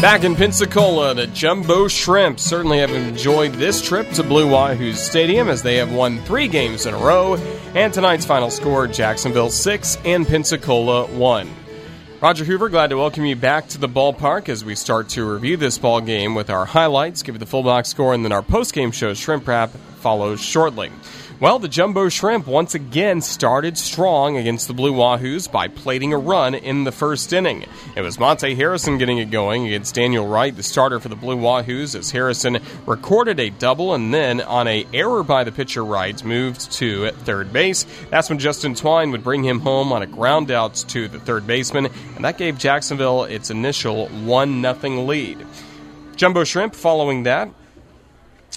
Back in Pensacola, the Jumbo Shrimp certainly have enjoyed this trip to Blue Wahoo Stadium as they have won three games in a row. And tonight's final score Jacksonville 6 and Pensacola 1. Roger Hoover, glad to welcome you back to the ballpark as we start to review this ball game with our highlights, give you the full box score, and then our post game show Shrimp Wrap follows shortly. Well, the Jumbo Shrimp once again started strong against the Blue Wahoos by plating a run in the first inning. It was Monte Harrison getting it going against Daniel Wright, the starter for the Blue Wahoos, as Harrison recorded a double and then on a error by the pitcher Wright moved to third base. That's when Justin Twine would bring him home on a ground out to the third baseman, and that gave Jacksonville its initial 1 0 lead. Jumbo Shrimp following that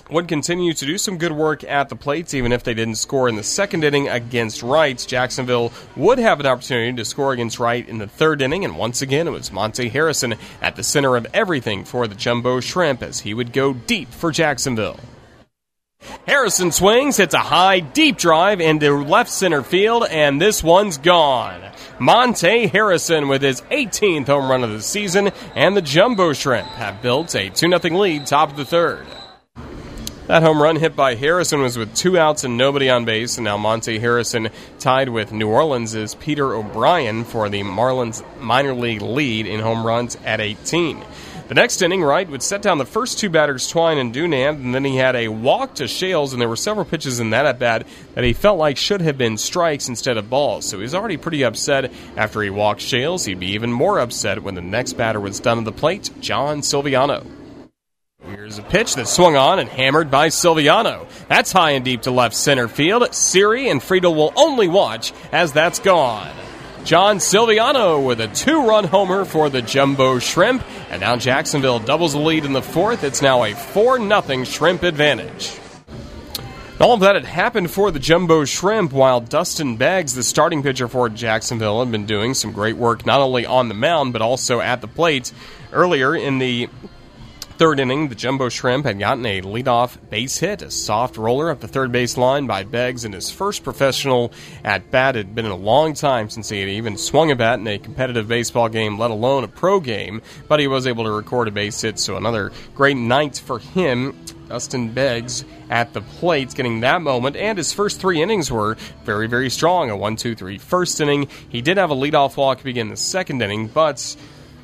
would continue to do some good work at the plates, even if they didn't score in the second inning against Wright. Jacksonville would have an opportunity to score against Wright in the third inning, and once again, it was Monte Harrison at the center of everything for the Jumbo Shrimp as he would go deep for Jacksonville. Harrison swings, hits a high, deep drive into left center field, and this one's gone. Monte Harrison with his 18th home run of the season, and the Jumbo Shrimp have built a 2 0 lead top of the third. That home run hit by Harrison was with two outs and nobody on base, and now Monte Harrison tied with New Orleans' Peter O'Brien for the Marlins minor league lead in home runs at 18. The next inning, Wright would set down the first two batters, Twine and Dunand, and then he had a walk to Schales, and there were several pitches in that at bat that he felt like should have been strikes instead of balls. So he's already pretty upset after he walked Schales. He'd be even more upset when the next batter was done at the plate, John Silviano. Here's a pitch that swung on and hammered by Silviano. That's high and deep to left center field. Siri and Friedl will only watch as that's gone. John Silviano with a two run homer for the Jumbo Shrimp. And now Jacksonville doubles the lead in the fourth. It's now a 4 0 Shrimp advantage. All of that had happened for the Jumbo Shrimp while Dustin Beggs, the starting pitcher for Jacksonville, had been doing some great work not only on the mound but also at the plate. Earlier in the Third inning, the Jumbo Shrimp had gotten a leadoff base hit, a soft roller up the third base line by Beggs in his first professional at bat. It had been a long time since he had even swung a bat in a competitive baseball game, let alone a pro game, but he was able to record a base hit, so another great night for him. Dustin Beggs at the plate, getting that moment, and his first three innings were very, very strong. A 1 2 3 first inning. He did have a leadoff walk begin the second inning, but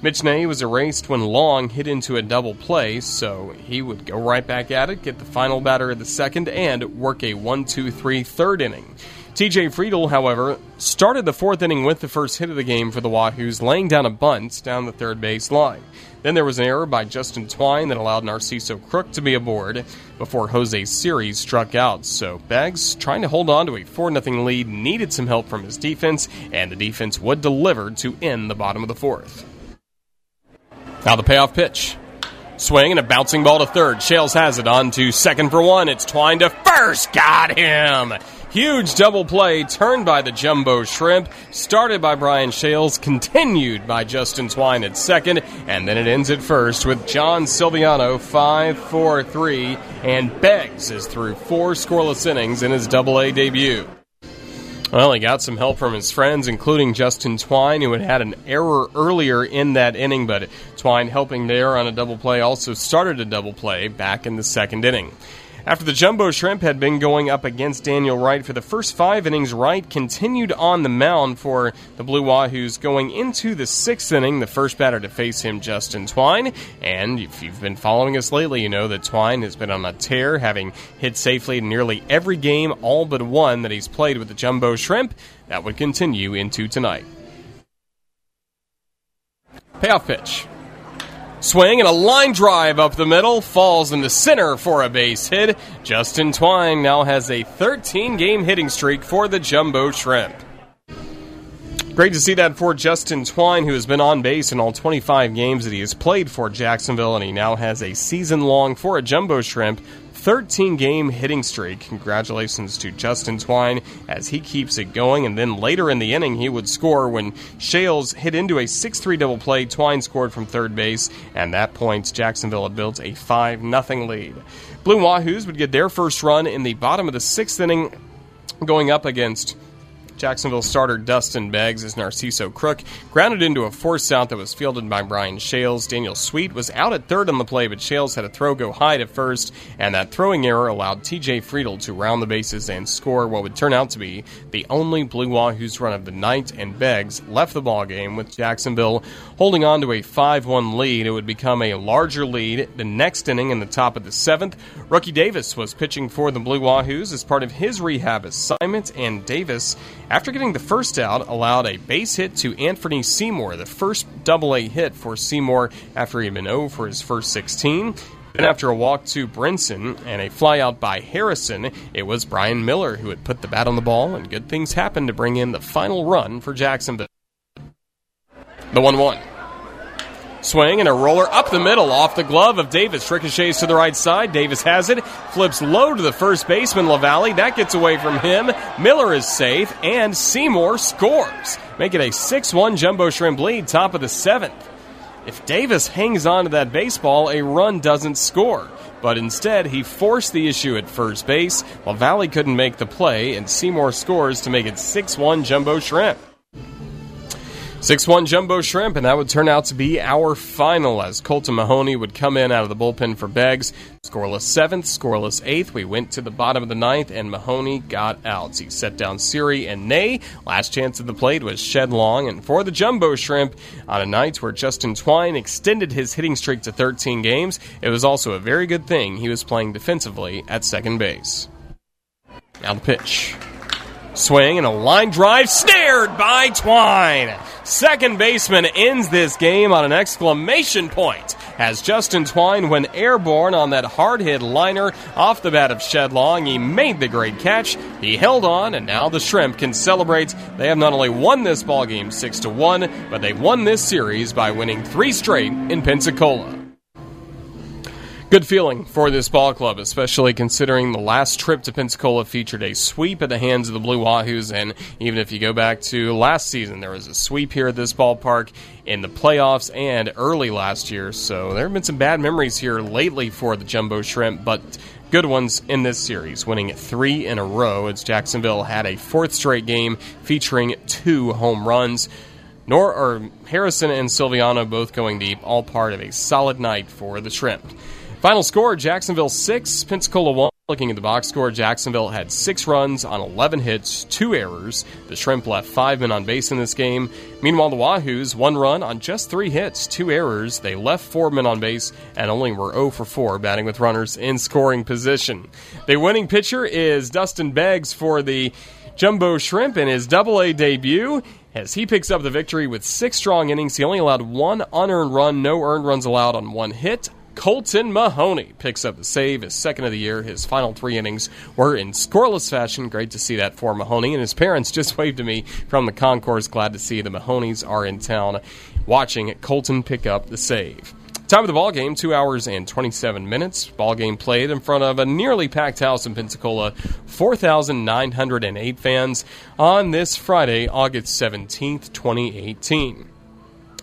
Mitch Nay was erased when Long hit into a double play, so he would go right back at it, get the final batter of the second, and work a 1 2 3 third inning. TJ Friedl, however, started the fourth inning with the first hit of the game for the Wahoos, laying down a bunt down the third base line. Then there was an error by Justin Twine that allowed Narciso Crook to be aboard before Jose Siri struck out. So Beggs, trying to hold on to a 4 0 lead, needed some help from his defense, and the defense would deliver to end the bottom of the fourth. Now the payoff pitch. Swing and a bouncing ball to third. Schales has it on to second for one. It's Twine to first. Got him. Huge double play turned by the Jumbo Shrimp, started by Brian Schales, continued by Justin Twine at second, and then it ends at first with John Silviano 5 4 3, and Beggs is through four scoreless innings in his double A debut. Well, he got some help from his friends, including Justin Twine, who had had an error earlier in that inning, but Twine helping there on a double play also started a double play back in the second inning. After the Jumbo Shrimp had been going up against Daniel Wright for the first five innings, Wright continued on the mound for the Blue Wahoos going into the sixth inning. The first batter to face him, Justin Twine. And if you've been following us lately, you know that Twine has been on a tear, having hit safely in nearly every game, all but one that he's played with the Jumbo Shrimp. That would continue into tonight. Payoff pitch. Swing and a line drive up the middle falls in the center for a base hit. Justin Twine now has a 13 game hitting streak for the Jumbo Shrimp. Great to see that for Justin Twine, who has been on base in all 25 games that he has played for Jacksonville, and he now has a season long for a Jumbo Shrimp 13 game hitting streak. Congratulations to Justin Twine as he keeps it going. And then later in the inning, he would score when Schales hit into a 6 3 double play. Twine scored from third base, and that point, Jacksonville had built a 5 0 lead. Blue Wahoos would get their first run in the bottom of the sixth inning, going up against Jacksonville starter Dustin Beggs as Narciso Crook grounded into a force out that was fielded by Brian Schales. Daniel Sweet was out at third on the play, but Schales had a throw go high to first, and that throwing error allowed TJ Friedl to round the bases and score what would turn out to be the only Blue Wahoos run of the night, and Beggs left the ball game with Jacksonville holding on to a 5-1 lead. It would become a larger lead the next inning in the top of the seventh. Rookie Davis was pitching for the Blue Wahoos as part of his rehab assignment, and Davis, after getting the first out, allowed a base hit to Anthony Seymour, the first double A hit for Seymour after he had been 0 for his first 16. Then, after a walk to Brinson and a flyout by Harrison, it was Brian Miller who had put the bat on the ball, and good things happened to bring in the final run for Jacksonville. The 1 1. Swing and a roller up the middle off the glove of Davis. Ricochets to the right side. Davis has it. Flips low to the first baseman, LaValley. That gets away from him. Miller is safe, and Seymour scores. Make it a 6 1 Jumbo Shrimp lead, top of the seventh. If Davis hangs on to that baseball, a run doesn't score. But instead, he forced the issue at first base. LaValley couldn't make the play, and Seymour scores to make it 6 1 Jumbo Shrimp. 6 1 Jumbo Shrimp, and that would turn out to be our final as Colton Mahoney would come in out of the bullpen for Beggs. Scoreless seventh, scoreless eighth. We went to the bottom of the ninth, and Mahoney got outs. He set down Siri and Nay. Last chance at the plate was Shed Long, and for the Jumbo Shrimp, on a night where Justin Twine extended his hitting streak to 13 games, it was also a very good thing he was playing defensively at second base. Now the pitch. Swing and a line drive snared by Twine. Second baseman ends this game on an exclamation point as Justin Twine went airborne on that hard hit liner off the bat of Shed Long. He made the great catch. He held on, and now the Shrimp can celebrate. They have not only won this ball game six to one, but they won this series by winning three straight in Pensacola. Good feeling for this ball club, especially considering the last trip to Pensacola featured a sweep at the hands of the Blue Wahoos. And even if you go back to last season, there was a sweep here at this ballpark in the playoffs and early last year. So there have been some bad memories here lately for the Jumbo Shrimp, but good ones in this series, winning three in a row as Jacksonville had a fourth straight game featuring two home runs. Nor or Harrison and Silviano both going deep, all part of a solid night for the Shrimp. Final score Jacksonville 6, Pensacola 1. Looking at the box score, Jacksonville had six runs on 11 hits, two errors. The Shrimp left five men on base in this game. Meanwhile, the Wahoos, one run on just three hits, two errors. They left four men on base and only were 0 for 4, batting with runners in scoring position. The winning pitcher is Dustin Beggs for the Jumbo Shrimp in his double A debut as he picks up the victory with six strong innings. He only allowed one unearned run, no earned runs allowed on one hit. Colton Mahoney picks up the save, his second of the year. His final three innings were in scoreless fashion. Great to see that for Mahoney. And his parents just waved to me from the concourse. Glad to see the Mahoneys are in town watching Colton pick up the save. Time of the ball game, two hours and 27 minutes. Ball game played in front of a nearly packed house in Pensacola, 4,908 fans on this Friday, August 17th, 2018.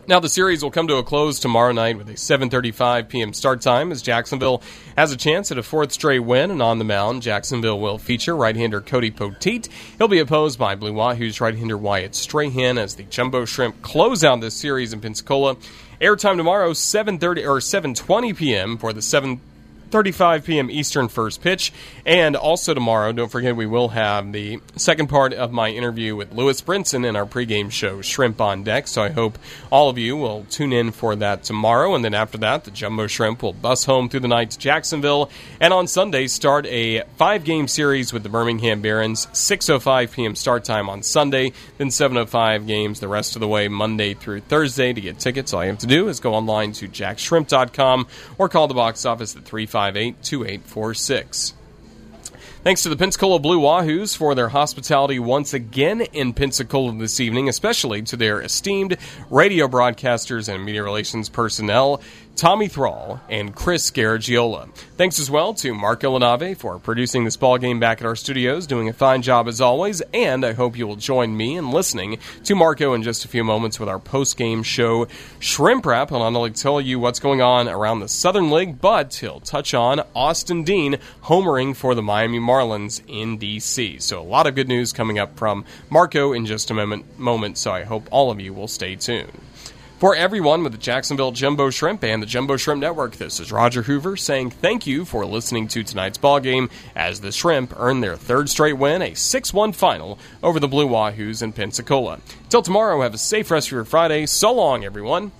Now the series will come to a close tomorrow night with a 7:35 p.m. start time as Jacksonville has a chance at a fourth straight win and on the mound Jacksonville will feature right-hander Cody Poteet. He'll be opposed by Blue Wahoo's right-hander Wyatt Strahan as the Jumbo Shrimp close out this series in Pensacola. Airtime tomorrow 7:30 or 7:20 p.m. for the 7 35 p.m. Eastern first pitch. And also tomorrow, don't forget, we will have the second part of my interview with Lewis Brinson in our pregame show, Shrimp on Deck. So I hope all of you will tune in for that tomorrow. And then after that, the Jumbo Shrimp will bus home through the night to Jacksonville. And on Sunday, start a five game series with the Birmingham Barons. 6.05 p.m. start time on Sunday, then 7.05 games the rest of the way Monday through Thursday. To get tickets, all you have to do is go online to jaxshrimp.com or call the box office at 3 858 2846. Thanks to the Pensacola Blue Wahoos for their hospitality once again in Pensacola this evening, especially to their esteemed radio broadcasters and media relations personnel Tommy Thrall, and Chris Garagiola. Thanks as well to Mark Ilanave for producing this ball game back at our studios, doing a fine job as always, and I hope you will join me in listening to Marco in just a few moments with our post-game show Shrimp Wrap. and I'll tell you what's going on around the Southern League, but he'll touch on Austin Dean homering for the Miami Marlins in D.C. So a lot of good news coming up from Marco in just a moment, moment so I hope all of you will stay tuned. For everyone with the Jacksonville Jumbo Shrimp and the Jumbo Shrimp Network, this is Roger Hoover saying thank you for listening to tonight's ball game as the Shrimp earn their third straight win, a 6-1 final over the Blue Wahoos in Pensacola. Till tomorrow, have a safe rest of your Friday. So long, everyone.